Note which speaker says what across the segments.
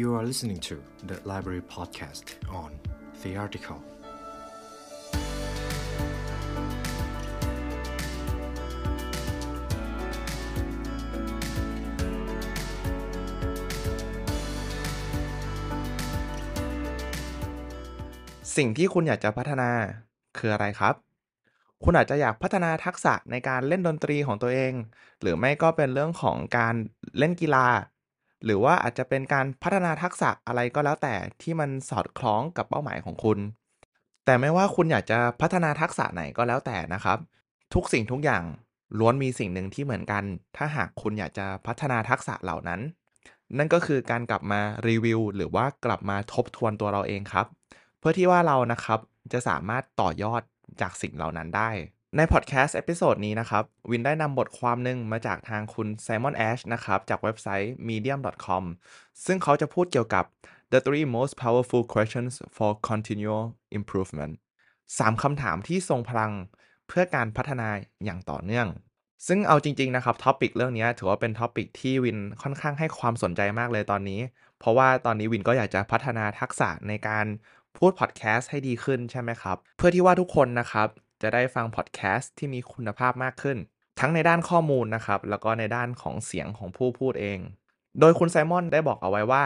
Speaker 1: You are listening to the Library Podcast on The Article.
Speaker 2: สิ่งที่คุณอยากจะพัฒนาคืออะไรครับ คุณอาจจะอยากพัฒนาทักษะในการเล่นดนตรีของตัวเอง หรือไม่ก็เป็นเรื่องของการเล่นกีฬา หรือว่าอาจจะเป็นการพัฒนาทักษะอะไรก็แล้วแต่ที่มันสอดคล้องกับเป้าหมายของคุณ แต่ไม่ว่าคุณอยากจะพัฒนาทักษะไหนก็แล้วแต่นะครับ ทุกสิ่งทุกอย่างล้วนมีสิ่งหนึ่งที่เหมือนกัน ถ้าหากคุณอยากจะพัฒนาทักษะเหล่านั้น นั่นก็คือการกลับมารีวิวหรือว่ากลับมาทบทวนตัวเราเองครับ เพื่อที่ว่าเรานะครับจะสามารถต่อยอดจากสิ่งเหล่านั้นได้ ในพอดแคสต์ episode นี้นะครับ วินได้นำบทความหนึ่งมาจากทางคุณไซมอนแอชนะครับ จากเว็บไซต์ medium.com ซึ่งเขาจะพูดเกี่ยวกับ the three most powerful questions for continual improvement สามคำถามที่ทรงพลังเพื่อการพัฒนาอย่างต่อเนื่อง ซึ่งเอาจริง ๆ นะครับ topic เรื่องนี้ถือว่าเป็น topic ที่วินค่อนข้างให้ความสนใจมากเลยตอนนี้ เพราะว่าตอนนี้วินก็อยากจะพัฒนาทักษะในการพูดพอดแคสต์ให้ดีขึ้นใช่ไหมครับ เพื่อที่ว่าทุกคนนะครับ จะได้ฟังพอดแคสต์ที่มีคุณภาพมากขึ้น ทั้งในด้านข้อมูลนะครับ แล้วก็ในด้านของเสียงของผู้พูดเอง โดยคุณไซมอนได้บอกเอาไว้ว่า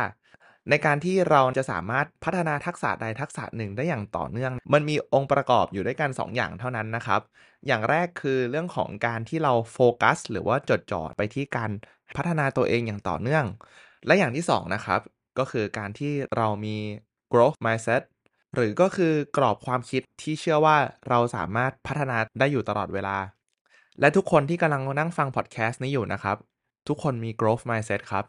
Speaker 2: ในการที่เราจะสามารถพัฒนาทักษะใดทักษะหนึ่งได้อย่างต่อเนื่อง มันมีองค์ประกอบอยู่ด้วยกัน 2 อย่างเท่านั้นนะครับ อย่างแรกคือเรื่องของการที่เราโฟกัส หรือว่าจดจ่อไปที่การพัฒนาตัวเองอย่างต่อเนื่อง และอย่างที่2นะครับก็คือการที่เรามี growth mindset หรือก็คือกรอบความคิดที่เชื่อว่าเราสามารถพัฒนาได้อยู่ตลอดเวลา และทุกคนที่กำลังนั่งฟังพอดแคสต์นี้อยู่นะครับ ทุกคนมี growth mindset ครับ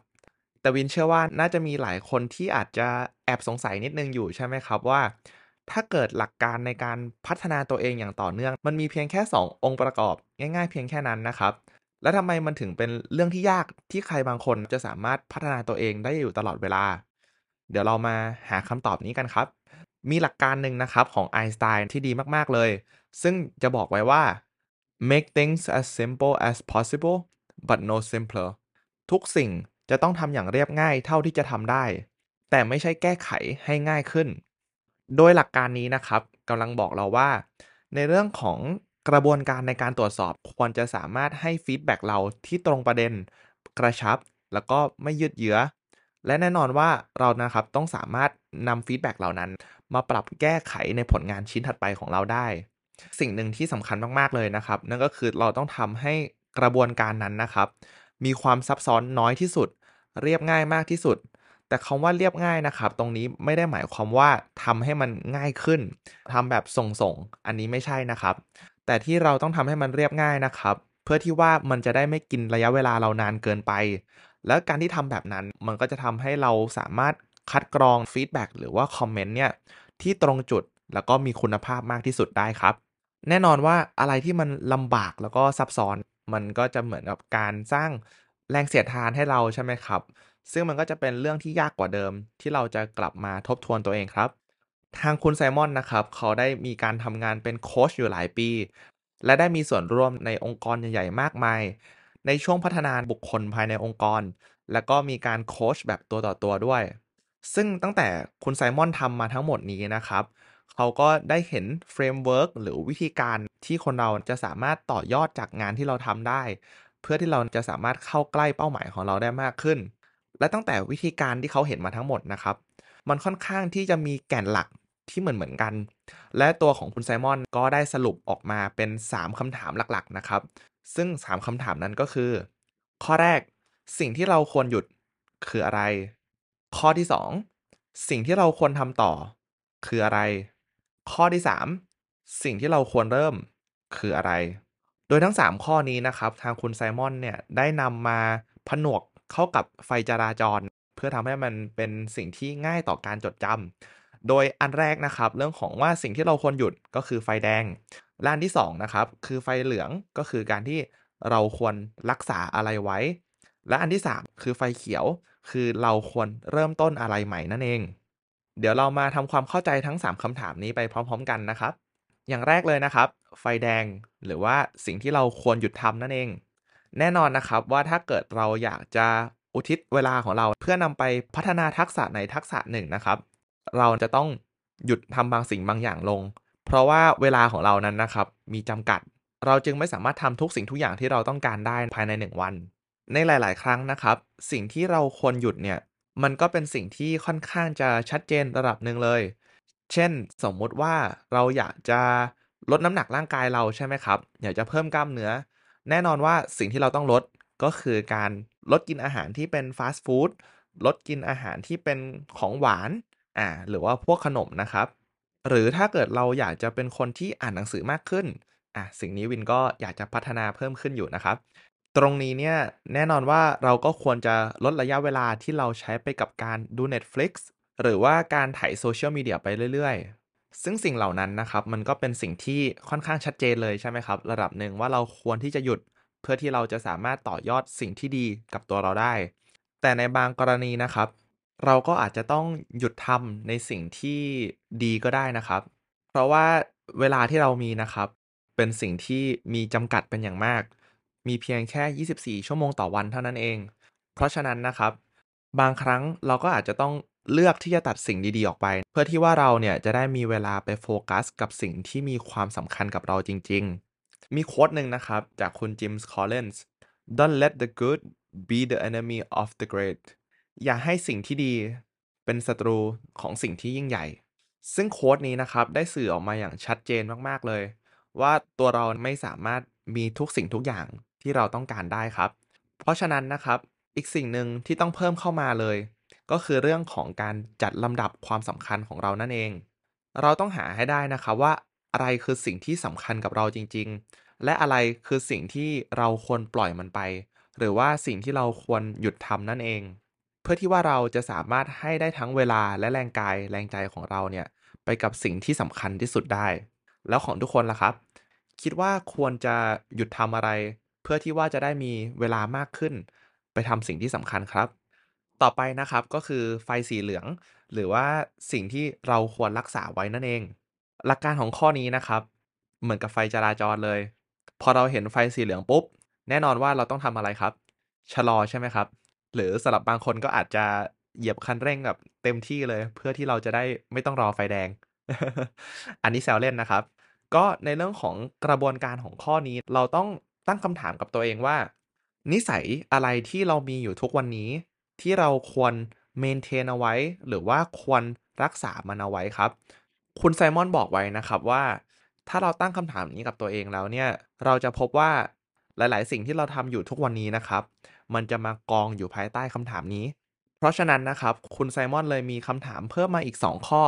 Speaker 2: แต่วินเชื่อว่าน่าจะมีหลายคนที่อาจจะแอบสงสัยนิดนึงอยู่ใช่ไหมครับว่า ถ้าเกิดหลักการในการพัฒนาตัวเองอย่างต่อเนื่อง มันมีเพียงแค่ 2 องค์ประกอบ ง่ายๆ เพียงแค่นั้นนะครับแล้วทำไมมันถึงเป็นเรื่องที่ยากที่ใครบางคนจะสามารถพัฒนาตัวเองได้อยู่ตลอดเวลา เดี๋ยวเรามาหาคำตอบนี้กันครับ มีหลักการหนึ่งนะครับของไอน์สไตน์ที่ดีมาก ๆ เลย ซึ่งจะบอกไว้ว่า make things as simple as possible but no simpler ทุกสิ่งจะต้องทำอย่างเรียบง่ายเท่าที่จะทำได้ แต่ไม่ใช่แก้ไขให้ง่ายขึ้น โดยหลักการนี้นะครับกำลังบอกเราว่า ในเรื่องของกระบวนการในการตรวจสอบควรจะสามารถให้ feedback เราที่ตรงประเด็น กระชับ แล้วก็ไม่ยืดเยื้อ และแน่นอนว่าเรานะครับต้องสามารถ นำ feedback เหล่านั้น มาปรับแก้ไขในผลงานชิ้นถัดไปของเราได้ สิ่งหนึ่งที่สำคัญมากๆเลยนะครับ นั่นก็คือเราต้องทำให้กระบวนการนั้นนะครับ มีความซับซ้อนน้อยที่สุด เรียบง่ายมากที่สุด แต่คำว่าเรียบง่ายนะครับ ตรงนี้ไม่ได้หมายความว่าทำให้มันง่ายขึ้นทำแบบส่งๆอันนี้ไม่ใช่นะครับ แต่ที่เราต้องทำให้มันเรียบง่ายนะครับ เพื่อที่ว่ามันจะได้ไม่กินระยะเวลาเรานานเกินไป แล้วการที่ทำแบบนั้นมันก็จะทำให้เราสามารถ คัดกรอง feedback หรือว่าคอมเมนต์เนี่ยที่ตรงจุดแล้วก็มีคุณภาพมากที่สุดได้ครับ แน่นอนว่าอะไรที่มันลำบากแล้วก็ซับซ้อน มันก็จะเหมือนกับการสร้างแรงเสียดทานให้เราใช่ไหมครับ ซึ่งมันก็จะเป็นเรื่องที่ยากกว่าเดิม ที่เราจะกลับมาทบทวนตัวเองครับ ทางคุณไซมอนนะครับ เขาได้มีการทำงานเป็นโค้ชอยู่หลายปี และได้มีส่วนร่วมในองค์กรใหญ่ๆ มากมาย ในช่วงพัฒนาบุคคลภายในองค์กร แล้วก็มีการโค้ชแบบตัวต่อตัวด้วย ซึ่งตั้งแต่คุณไซมอนทำมาทั้งหมดนี้นะครับ เขาก็ได้เห็น framework หรือวิธีการที่คนเราจะสามารถต่อยอดจากงานที่เราทำได้ เพื่อที่เราจะสามารถเข้าใกล้เป้าหมายของเราได้มากขึ้น และตั้งแต่วิธีการที่เขาเห็นมาทั้งหมดนะครับ มันค่อนข้างที่จะมีแก่นหลักที่เหมือนเหมือนกัน และตัวของคุณไซมอนก็ได้สรุปออกมาเป็น 3คำถามหลักๆนะครับ ซึ่ง 3คำถามนั้นก็คือ ข้อแรกสิ่งที่เราควรหยุดคืออะไร ข้อที่ 2 สิ่งที่เราควรทำต่อ คืออะไร ข้อที่ 3 สิ่งที่เราควรเริ่มคืออะไร โดยทั้ง 3 ข้อนี้นะครับ ทางคุณไซมอนเนี่ยได้นำมาผนวกเข้ากับไฟจราจร เพื่อทำให้มันเป็นสิ่งที่ง่ายต่อการจดจำโดยอันแรกนะครับ เรื่องของว่าสิ่งที่เราควรหยุดก็คือไฟแดงและอันที่2นะครับคือไฟเหลืองก็คือการที่เราควรรักษาอะไรไว้ และอันที่ 3 คือไฟเขียว คือเราควรเริ่มต้นอะไรใหม่นั่นเอง เดี๋ยวเรามาทำความเข้าใจทั้ง 3คำถามนี้ไปพร้อม ๆ กันนะครับ อย่างแรกเลยนะครับ ไฟแดงหรือว่าสิ่งที่เราควรหยุดทำนั่นเอง แน่นอนนะครับว่าถ้าเกิดเราอยากจะอุทิศเวลาของเราเพื่อนำไปพัฒนาทักษะในทักษะหนึ่งนะครับ เราจะต้องหยุดทำบางสิ่งบางอย่างลง เพราะว่าเวลาของเรานั้นนะครับมีจำกัด เราจึงไม่สามารถทำทุกสิ่งทุกอย่างที่เราต้องการได้ภายในหนึ่งวัน ในหลาย ๆ ครั้งนะครับ สิ่งที่เราควรหยุดเนี่ย มันก็เป็นสิ่งที่ค่อนข้างจะชัดเจนระดับหนึ่งเลย เช่น สมมุติว่าเราอยากจะลดน้ำหนักร่างกายเราใช่ไหมครับ อยากจะเพิ่มกล้ามเนื้อ แน่นอนว่าสิ่งที่เราต้องลดก็คือการลดกินอาหารที่เป็นฟาสต์ฟู้ด ลดกินอาหารที่เป็นของหวาน อ่า หรือว่าพวกขนมนะครับ หรือถ้าเกิดเราอยากจะเป็นคนที่อ่านหนังสือมากขึ้น อะ สิ่งนี้วินก็อยากจะพัฒนาเพิ่มขึ้นอยู่นะครับ ตรงนี้เนี่ยแน่นอนว่าเราก็ควรจะลดระยะเวลาที่เราใช้ไปกับการดู Netflix หรือว่าการถ่ายโซเชียลมีเดียไปเรื่อยๆ ซึ่งสิ่งเหล่านั้นนะครับ มันก็เป็นสิ่งที่ค่อนข้างชัดเจนเลยใช่ไหมครับ ระดับหนึ่งว่าเราควรที่จะหยุดเพื่อที่เราจะสามารถต่อยอดสิ่งที่ดีกับตัวเราได้ แต่ในบางกรณีนะครับ เราก็อาจจะต้องหยุดทำในสิ่งที่ดีก็ได้นะครับ เพราะว่าเวลาที่เรามีนะครับ เป็นสิ่งที่มีจำกัดเป็นอย่างมาก มีเพียงแค่ 24 ชั่วโมงต่อวันเท่านั้นเอง เพราะฉะนั้นนะครับ บางครั้งเราก็อาจจะต้องเลือกที่จะตัดสิ่งดีๆออกไป เพื่อที่ว่าเราเนี่ยจะได้มีเวลาไปโฟกัส กับสิ่งที่มีความสำคัญกับเราจริง ๆ มี quote หนึ่งนะครับ จากคุณจิมส์คอลเลนส์ Don't let the good be the enemy of the great อย่าให้สิ่งที่ดีเป็นศัตรูของสิ่งที่ยิ่งใหญ่ ซึ่งโค้ดนี้นะครับ ได้สื่อออกมาอย่างชัดเจนมากๆเลย ว่าตัวเราไม่สามารถมีทุกสิ่งทุกอย่าง ที่เราต้องการได้ครับ เพราะฉะนั้นนะครับ อีกสิ่งหนึ่งที่ต้องเพิ่มเข้ามาเลย ก็คือเรื่องของการจัดลำดับความสำคัญของเรานั่นเอง เราต้องหาให้ได้นะครับว่าอะไรคือสิ่งที่สำคัญกับเราจริง ๆ และอะไรคือสิ่งที่เราควรปล่อยมันไป หรือว่าสิ่งที่เราควรหยุดทำนั่นเอง เพื่อที่ว่าเราจะสามารถให้ได้ทั้งเวลาและแรงกายแรงใจของเราเนี่ยไปกับสิ่งที่สำคัญที่สุดได้ แล้วของทุกคนล่ะครับ คิดว่าควรจะหยุดทำอะไร เพื่อที่ว่าจะได้มีเวลามากขึ้น ไปทำสิ่งที่สำคัญครับ ต่อไปนะครับก็คือไฟสีเหลือง หรือว่าสิ่งที่เราควรรักษาไว้นั่นเอง หลักการของข้อนี้นะครับ เหมือนกับไฟจราจรเลย พอเราเห็นไฟสีเหลืองปุ๊บ แน่นอนว่าเราต้องทำอะไรครับ ชะลอใช่ไหมครับ หรือสำหรับบางคนก็อาจจะเหยียบคันเร่งแบบเต็มที่เลย เพื่อที่เราจะได้ไม่ต้องรอไฟแดง อันนี้แซวเล่นนะครับ ก็ในเรื่องของกระบวนการของข้อนี้เราต้อง ตั้งคำถามกับตัวเองว่า นิสัยอะไรที่เรามีอยู่ทุกวันนี้ ที่เราควรเมนเทนเอาไว้ หรือว่าควรรักษามันเอาไว้ครับ คุณไซมอนบอกไว้นะครับว่า ถ้าเราตั้งคำถามนี้กับตัวเองแล้วเนี่ย เราจะพบว่าหลาย ๆ สิ่งที่เราทำอยู่ทุกวันนี้นะครับ มันจะมากองอยู่ภายใต้คำถามนี้ เพราะฉะนั้นนะครับ คุณไซมอนเลยมีคำถามเพิ่มมาอีก 2 ข้อ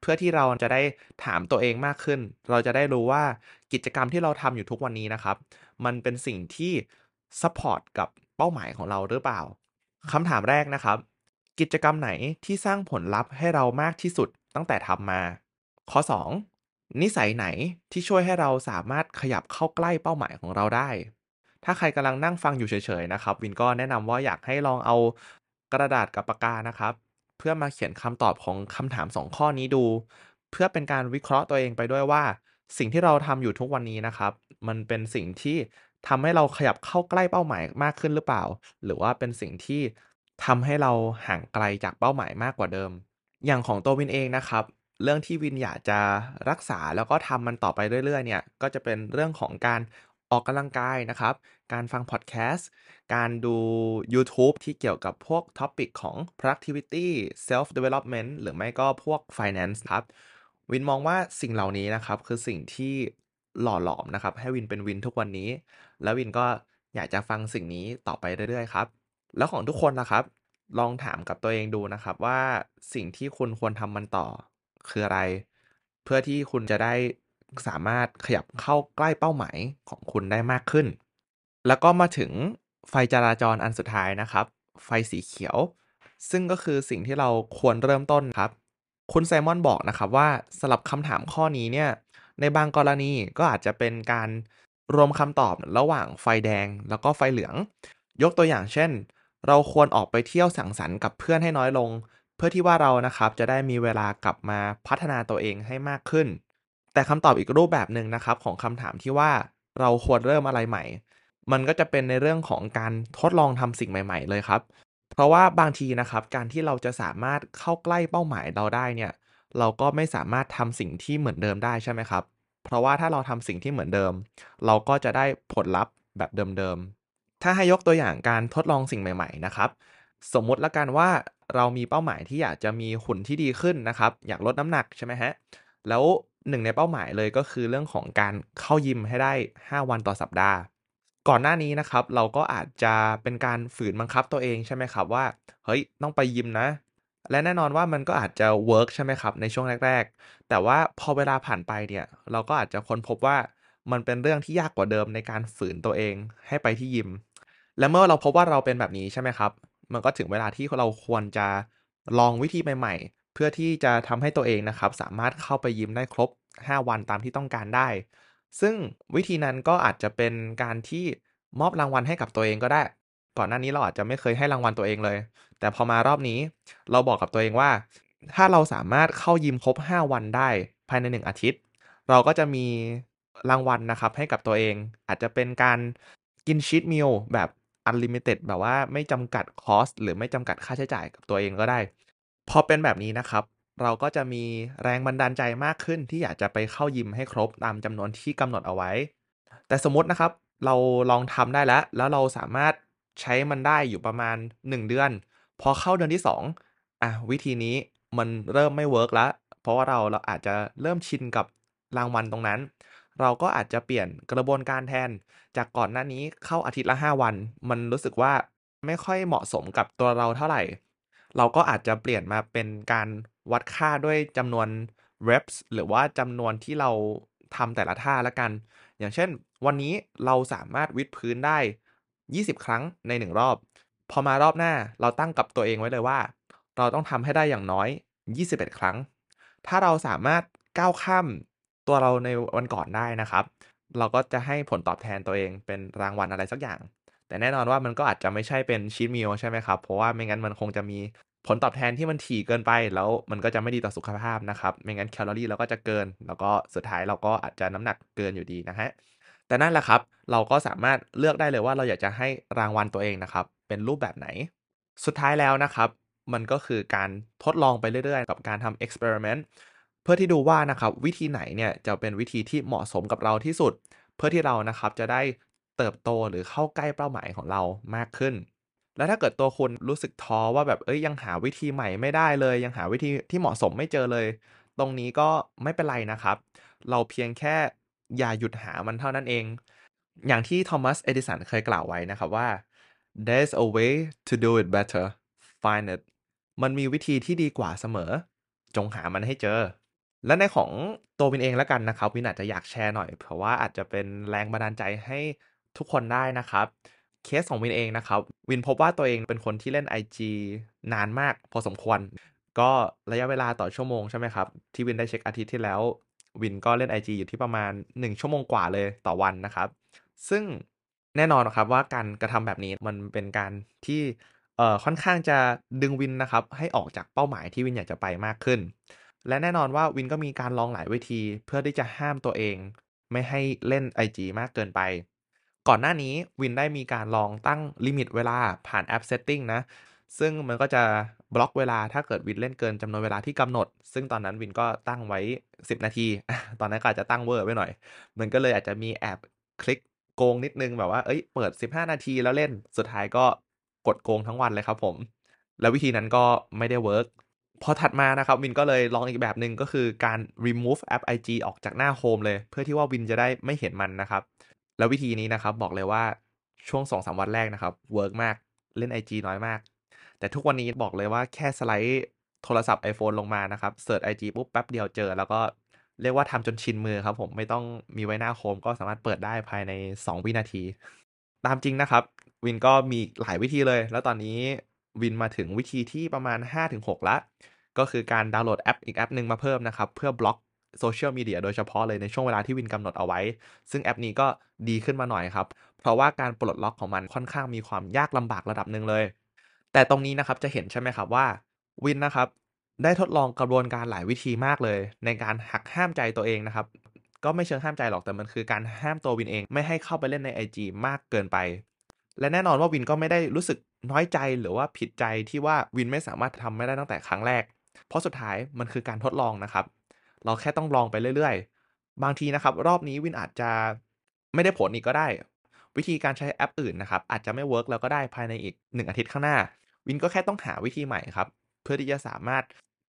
Speaker 2: เพื่อที่เราจะได้ถามตัวเองมากขึ้น เราจะได้รู้ว่ากิจกรรมที่เราทำอยู่ทุกวันนี้นะครับ มันเป็นสิ่งที่ support กับเป้าหมายของเราหรือเปล่าคำถามแรกนะครับ กิจกรรมไหนที่สร้างผลลัพธ์ให้เรามากที่สุดตั้งแต่ทำมา ข้อ 2 นิสัยไหนที่ช่วยให้เราสามารถขยับเข้าใกล้เป้าหมายของเราได้ถ้าใครกำลังนั่งฟังอยู่เฉยๆนะครับ วินก็แนะนำว่าอยากให้ลองเอา กระดาษกับปากกานะครับ เพื่อมาเขียนคำตอบของคำถาม 2 ข้อนี้ดู เพื่อเป็นการวิเคราะห์ตัวเองไปด้วยว่า สิ่งที่เราทำอยู่ทุกวันนี้นะครับ มันเป็นสิ่งที่ทำให้เราขยับเข้าใกล้เป้าหมายมากขึ้นหรือเปล่า หรือว่าเป็นสิ่งที่ทำให้เราห่างไกลจากเป้าหมายมากกว่าเดิม อย่างของตัววินเองนะครับ เรื่องที่วินอยากจะรักษาแล้วก็ทำมันต่อไปเรื่อยๆเนี่ย ก็จะเป็นเรื่องของการ ออกกำลังกายนะครับ การฟังพอดแคสต์ การดู YouTube ที่เกี่ยวกับพวก topic ของ productivity self development หรือไม่ก็พวก finance ครับ วินมองว่าสิ่งเหล่านี้นะครับ คือสิ่งที่หล่อหลอมนะครับ ให้วินเป็นวินทุกวันนี้ แล้ววินก็อยากจะฟังสิ่งนี้ต่อไปเรื่อยๆ ครับ แล้วของทุกคนนะครับ ลองถามกับตัวเองดูนะครับว่าสิ่งที่คุณควรทำมันต่อคืออะไร เพื่อที่คุณจะได้ สามารถขยับเข้าใกล้เป้าหมายของคุณได้มากขึ้น แล้วก็มาถึงไฟจราจรอันสุดท้ายนะครับ ไฟสีเขียว ซึ่งก็คือสิ่งที่เราควรเริ่มต้นครับ คุณไซมอนบอกนะครับว่าสำหรับคำถามข้อนี้เนี่ย ในบางกรณีก็อาจจะเป็นการรวมคำตอบระหว่างไฟแดงแล้วก็ไฟเหลือง ยกตัวอย่างเช่น เราควรออกไปเที่ยวสังสรรค์กับเพื่อนให้น้อยลง เพื่อที่ว่าเรานะครับจะได้มีเวลากลับมาพัฒนาตัวเองให้มากขึ้น แต่คำตอบอีกรูปแบบหนึ่งนะครับของคำถามที่ว่าเราควรเริ่มอะไรใหม่ มันก็จะเป็นในเรื่องของการทดลองทำสิ่งใหม่ ๆ เลยครับ เพราะว่าบางทีนะครับการที่เราจะสามารถเข้าใกล้เป้าหมายเราได้เนี่ยเราก็ไม่สามารถทำสิ่งที่เหมือนเดิมได้ใช่ไหมครับ เพราะว่าถ้าเราทำสิ่งที่เหมือนเดิม เราก็จะได้ผลลัพธ์แบบเดิมๆ ถ้าให้ยกตัวอย่างการทดลองสิ่งใหม่ ๆ นะครับ สมมุติละกันว่าเรามีเป้าหมายที่อยากจะมีหุ่นที่ดีขึ้นนะครับ อยากลดน้ำหนักใช่ไหมฮะ แล้ว หนึ่งในเป้าหมายเลยก็คือเรื่องของการเข้ายิมให้ได้ 5 วันต่อสัปดาห์ ก่อนหน้านี้นะครับเราก็อาจจะเป็นการฝืนบังคับตัวเองใช่ไหมครับว่าเฮ้ยต้องไปยิมนะ และแน่นอนว่ามันก็อาจจะเวิร์กใช่ไหมครับในช่วงแรก ๆ แต่ว่าพอเวลาผ่านไปเนี่ยเราก็อาจจะค้นพบว่ามันเป็นเรื่องที่ยากกว่าเดิมในการฝืนตัวเองให้ไปที่ยิม และเมื่อเราพบว่าเราเป็นแบบนี้ใช่ไหมครับ มันก็ถึงเวลาที่เราควรจะลองวิธีใหม่ๆ เพื่อที่จะทำให้ตัวเองนะครับ สามารถเข้าไปยิมได้ครบ 5 วันตามที่ต้องการได้ ซึ่งวิธีนั้นก็อาจจะเป็นการที่มอบรางวัลให้กับตัวเองก็ได้ ก่อนหน้านี้เราอาจจะไม่เคยให้รางวัลตัวเองเลย แต่พอมารอบนี้เราบอกกับตัวเองว่า ถ้าเราสามารถเข้ายิมครบ 5 วันได้ภายใน 1 อาทิตย์ เราก็จะมีรางวัลนะครับให้กับตัวเอง อาจจะเป็นการกิน cheat meal แบบ unlimited แบบว่าไม่จำกัด cost หรือไม่จำกัดค่าใช้จ่ายกับตัวเองก็ได้ พอเป็นแบบนี้นะครับ เราก็จะมีแรงบันดาลใจมากขึ้นที่อยากจะไปเข้ายิมให้ครบตามจำนวนที่กำหนดเอาไว้ แต่สมมตินะครับเราลองทำได้แล้ว แล้วเราสามารถใช้มันได้อยู่ประมาณ 1 เดือน พอเข้าเดือนที่ 2อะวิธีนี้มันเริ่มไม่เวิร์กแล้วเพราะว่าเราเราอาจจะเริ่มชินกับรางวัลตรงนั้น เราก็อาจจะเปลี่ยนกระบวนการแทน จากก่อนหน้านี้เข้าอาทิตย์ละ 5 วัน มันรู้สึกว่าไม่ค่อยเหมาะสมกับตัวเราเท่าไหร่ เราก็อาจจะเปลี่ยนมาเป็นการวัดค่าด้วยจำนวน reps หรือว่าจำนวนที่เราทำแต่ละท่าละกัน อย่างเช่น วันนี้เราสามารถวิดพื้นได้ 20 ครั้งใน 1 รอบ พอมารอบหน้าเราตั้งกับตัวเองไว้เลยว่า เราต้องทำให้ได้อย่างน้อย 21 ครั้ง ถ้าเราสามารถก้าวข้ามตัวเราในวันก่อนได้นะครับ เราก็จะให้ผลตอบแทนตัวเองเป็นรางวัลอะไรสักอย่าง แต่แน่นอนว่ามันก็อาจจะไม่ใช่เป็นชีทมิลใช่ไหมครับ เพราะว่าไม่งั้นมันคงจะมีผลตอบแทนที่มันถี่เกินไปแล้วมันก็จะไม่ดีต่อสุขภาพนะครับ ไม่งั้นแคลอรี่เราก็จะเกิน แล้วก็สุดท้ายเราก็อาจจะน้ำหนักเกินอยู่ดีนะฮะ แต่นั่นแหละครับ เราก็สามารถเลือกได้เลยว่าเราอยากจะให้รางวัลตัวเองนะครับ เป็นรูปแบบไหน สุดท้ายแล้วนะครับ มันก็คือการทดลองไปเรื่อยๆ กับการทำ experiment เพื่อที่ดูว่านะครับวิธีไหนเนี่ยจะเป็นวิธีที่เหมาะสมกับเราที่สุด เพื่อที่เรานะครับจะได้ เติบโตหรือเข้าใกล้เป้าหมายของเรามากขึ้น แล้วถ้าเกิดตัวคุณรู้สึกท้อว่าแบบเอ้ยยังหาวิธีใหม่ไม่ได้เลย ยังหาวิธีที่เหมาะสมไม่เจอเลย ตรงนี้ก็ไม่เป็นไรนะครับ เราเพียงแค่อย่าหยุดหามันเท่านั้นเอง อย่างที่ทอมัสเอดิสันเคยกล่าวไว้นะครับว่า there's a way to do it better find it มันมีวิธีที่ดีกว่าเสมอ จงหามันให้เจอ และในของตัววินเองแล้วกันนะครับ วินอาจจะอยากแชร์หน่อย เพราะว่าอาจจะเป็นแรงบันดาลใจให้ ทุกคนได้นะครับ เคสของวินเองนะครับ วินพบว่าตัวเองเป็นคนที่เล่น IG นานมากพอสมควร ก็ระยะเวลาต่อชั่วโมงใช่ไหมครับ ที่วินได้เช็คอาทิตย์ที่แล้ว วินก็เล่น IG อยู่ที่ประมาณ 1 ชั่วโมงกว่าเลยต่อวันนะครับ ซึ่งแน่นอนครับว่าการกระทำแบบนี้มันเป็นการที่เอ่อค่อนข้างจะดึงวินนะครับให้ออกจากเป้าหมายที่วินอยากจะไปมากขึ้น และแน่นอนว่าวินก็มีการลองหลายวิธีเพื่อที่จะห้ามตัวเอง ไม่ให้เล่น IG มากเกินไป ก่อนหน้านี้วินได้มีการลองตั้ง limit เวลาผ่านแอป Setting นะ ซึ่งมันก็จะบล็อกเวลาถ้าเกิดวินเล่นเกินจำนวนเวลาที่กำหนด ซึ่งตอนนั้นวินก็ตั้งไว้ 10 นาที ตอนนั้นก็อาจจะตั้งเวอร์ไว้หน่อย มันก็เลยอาจจะมีแอบคลิกโกงนิดนึงแบบว่า เอ้ย เปิด 15 นาทีแล้วเล่น สุดท้ายก็กดโกงทั้งวันเลยครับผม แล้ววิธีนั้นก็ไม่ได้ work พอถัดมานะครับวินก็เลยลองอีกแบบหนึ่งก็คือการ remove app IG ออกจากหน้า home เลย เพื่อที่ว่าวินจะได้ไม่เห็นมันนะครับ แล้ววิธีนี้นะครับ บอกเลยว่าช่วง2-3วันแรกนะครับ work มากเล่น IG น้อยมาก แต่ทุกวันนี้บอกเลยว่าแค่สไลด์โทรศัพท์ iPhone ลงมานะครับเสิร์ช IG ปุ๊บแป๊บเดียวเจอ แล้วก็เรียกว่าทำจนชินมือครับผมไม่ต้องมีไว้หน้า home ก็สามารถเปิดได้ภายใน 2 วินาที ตามจริงนะครับ วินก็มีหลายวิธีเลย แล้วตอนนี้วินมาถึงวิธีที่ประมาณ 5-6ละก็คือการดาวน์โหลดแอปอีกแอปหนึ่งมาเพิ่มนะครับ เพื่อบล็อก โซเชียลมีเดียโดยเฉพาะเลยในช่วงเวลาที่วินกำหนดเอาไว้ ซึ่งแอปนี้ก็ดีขึ้นมาหน่อยครับ เพราะว่าการปลดล็อกของมันค่อนข้างมีความยากลำบากระดับหนึ่งเลย แต่ตรงนี้นะครับจะเห็นใช่ไหมครับว่าวินนะครับได้ทดลองกระบวนการหลายวิธีมากเลย ในการหักห้ามใจตัวเองนะครับ ก็ไม่เชิงห้ามใจหรอกแต่มันคือการห้ามตัววินเอง ไม่ให้เข้าไปเล่นใน IG มากเกินไป และแน่นอนว่าวินก็ไม่ได้รู้สึกน้อยใจหรือว่าผิดใจที่ว่าวินไม่สามารถทำไม่ได้ตั้งแต่ครั้งแรก เพราะสุดท้ายมันคือการทดลองนะครับ เราแค่ต้องลองไปเรื่อยๆ บางทีนะครับ รอบนี้วินอาจจะไม่ได้ผลอีกก็ได้ วิธีการใช้แอปอื่นนะครับ อาจจะไม่ work แล้วก็ได้ภายในอีกหนึ่งอาทิตย์ข้างหน้า วินก็แค่ต้องหาวิธีใหม่ครับ เพื่อที่จะสามารถ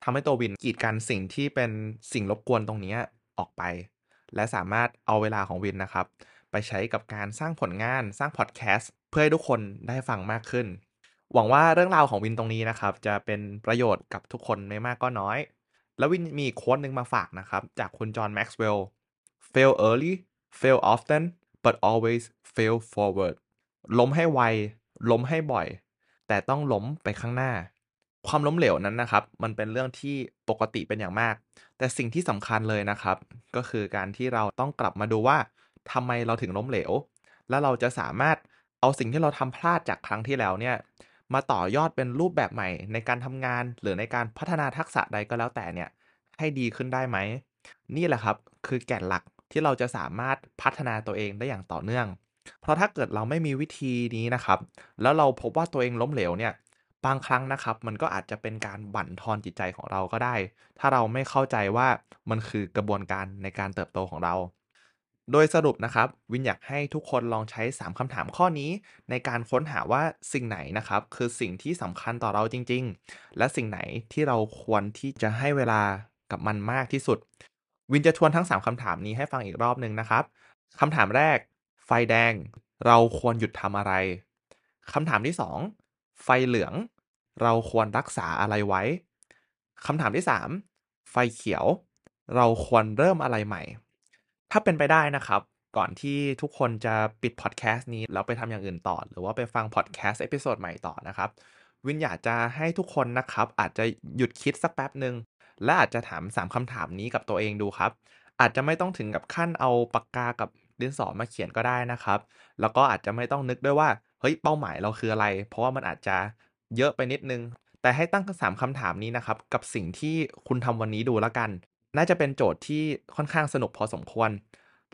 Speaker 2: ทำให้ตัววินกีดกันสิ่งที่เป็นสิ่งรบกวนตรงนี้ออกไป และสามารถเอาเวลาของวินนะครับ ไปใช้กับการสร้างผลงานสร้างพอดแคสต์เพื่อให้ทุกคนได้ฟังมากขึ้น หวังว่าเรื่องราวของวินตรงนี้นะครับ จะเป็นประโยชน์กับทุกคนไม่มากก็น้อย แล้ววินมี quote หนึ่งมาฝากนะครับ จากคุณจอห์นแม็กซ์เวลล์ fail early fail often but always fail forward ล้มให้ไว ล้มให้บ่อย แต่ต้องล้มไปข้างหน้า ความล้มเหลวนั้นนะครับ มันเป็นเรื่องที่ปกติเป็นอย่างมาก แต่สิ่งที่สำคัญเลยนะครับ ก็คือการที่เราต้องกลับมาดูว่าทำไมเราถึงล้มเหลว แล้วเราจะสามารถเอาสิ่งที่เราทำพลาดจากครั้งที่แล้วเนี่ย มาต่อยอดเป็นรูปแบบใหม่ ในการทำงาน หรือในการพัฒนาทักษะใดก็แล้วแต่เนี่ยให้ดีขึ้นได้ไหม นี่แหละครับคือแก่นหลักที่เราจะสามารถพัฒนาตัวเองได้อย่างต่อเนื่อง เพราะถ้าเกิดเราไม่มีวิธีนี้นะครับ แล้วเราพบว่าตัวเองล้มเหลวเนี่ยบางครั้งนะครับ มันก็อาจจะเป็นการบั่นทอนจิตใจของเราก็ได้ ถ้าเราไม่เข้าใจว่ามันคือกระบวนการในการเติบโตของเรา โดยสรุปนะครับ วินอยากให้ทุกคนลองใช้ 3คำถามข้อนี้ ในการค้นหาว่าสิ่งไหนนะครับ คือสิ่งที่สำคัญต่อเราจริง ๆ และสิ่งไหนที่เราควรที่จะให้เวลากับมันมากที่สุด วินจะทวนทั้ง 3คำถามนี้ให้ฟังอีกรอบหนึ่งนะครับคำถามแรก ไฟแดง เราควรหยุดทำอะไรคำถามที่ 2 ไฟเหลือง เราควรรักษาอะไรไว้คำถามที่ 3 ไฟเขียว เราควรเริ่มอะไรใหม่ ถ้าเป็นไปได้นะครับ ก่อนที่ทุกคนจะปิดพอดแคสต์นี้ แล้วไปทำอย่างอื่นต่อ หรือว่าไปฟังพอดแคสต์ episode ใหม่ต่อนะครับ วินอยากจะให้ทุกคนนะครับ อาจจะหยุดคิดสักแป๊บหนึ่งและอาจจะถาม 3คำถามนี้กับตัวเองดูครับ อาจจะไม่ต้องถึงกับขั้นเอาปากกากับดินสอมาเขียนก็ได้นะครับ แล้วก็อาจจะไม่ต้องนึกด้วยว่า เฮ้ย เป้าหมายเราคืออะไร เพราะว่ามันอาจจะเยอะไปนิดนึง แต่ให้ตั้งสามคำถามนี้นะครับ กับสิ่งที่คุณทำวันนี้ดูแล้วกัน น่าจะเป็นโจทย์ที่ค่อนข้างสนุกพอสมควร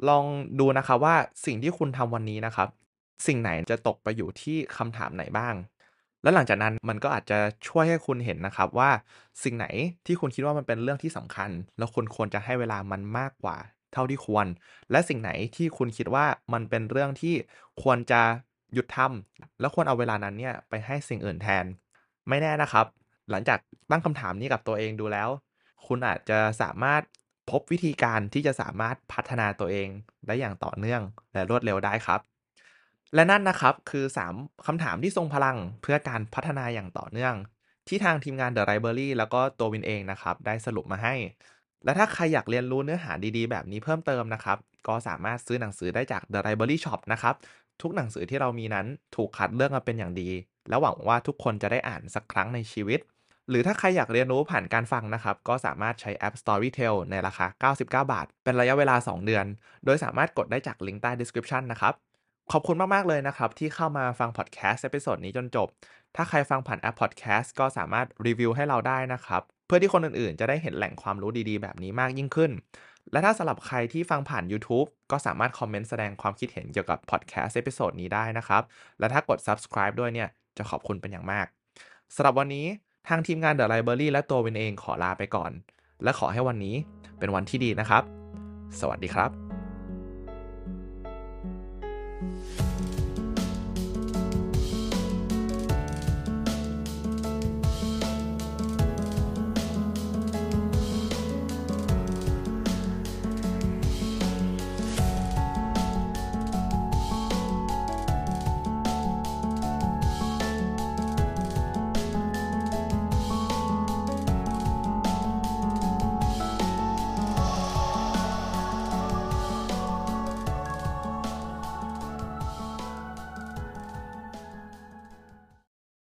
Speaker 2: ลองดูนะครับว่าสิ่งที่คุณทำวันนี้นะครับ สิ่งไหนจะตกไปอยู่ที่คำถามไหนบ้าง แล้วหลังจากนั้นมันก็อาจจะช่วยให้คุณเห็นนะครับว่าสิ่งไหนที่คุณคิดว่ามันเป็นเรื่องที่สำคัญ แล้วคุณควรจะให้เวลามันมากกว่าเท่าที่ควร และสิ่งไหนที่คุณคิดว่ามันเป็นเรื่องที่ควรจะหยุดทำแล้วควรเอาเวลานั้นเนี่ยไปให้สิ่งอื่นแทน ไม่แน่นะครับ หลังจากตั้งคำถามนี้กับตัวเองดูแล้ว คุณอาจจะสามารถพบวิธีการที่จะสามารถพัฒนาตัวเองได้อย่างต่อเนื่องและรวดเร็วได้ครับ และนั่นนะครับคือ 3คำถามที่ทรงพลังเพื่อการพัฒนาอย่างต่อเนื่อง ที่ทางทีมงาน The Library แล้วก็ตัววินเองนะครับ ได้สรุปมาให้ และถ้าใครอยากเรียนรู้เนื้อหาดีๆ แบบนี้เพิ่มเติมนะครับ ก็สามารถซื้อหนังสือได้จาก The Library Shop นะครับ ทุกหนังสือที่เรามีนั้นถูกคัดเลือกมาเป็นอย่างดี และหวังว่าทุกคนจะได้อ่านสักครั้งในชีวิต หรือถ้าใครอยากเรียนรู้ผ่านการฟังนะครับ ก็สามารถใช้แอป Storytel ในราคา 99 บาท เป็นระยะเวลา 2 เดือน โดยสามารถกดได้จากลิงก์ใต้ description นะครับ ขอบคุณมาก ๆ เลยนะครับ ที่เข้ามาฟังพอดแคสต์ episode นี้จนจบ ถ้าใครฟังผ่านแอปพอดแคสต์ก็สามารถรีวิวให้เราได้นะครับ เพื่อที่คนอื่นๆ จะได้เห็นแหล่งความรู้ดีๆ แบบนี้มากยิ่งขึ้น และถ้าสำหรับใครที่ฟังผ่าน YouTube ก็สามารถคอมเมนต์แสดงความคิดเห็นเกี่ยวกับพอดแคสต์ episode นี้ได้นะครับ และถ้ากด subscribe ด้วยเนี่ยจะขอบคุณเป็นอย่างมากสำหรับวันนี้ ทางทีมงานเ The Library และตัววินเองขอลาไปก่อน และขอให้วันนี้เป็นวันที่ดีนะครับ สวัสดีครับ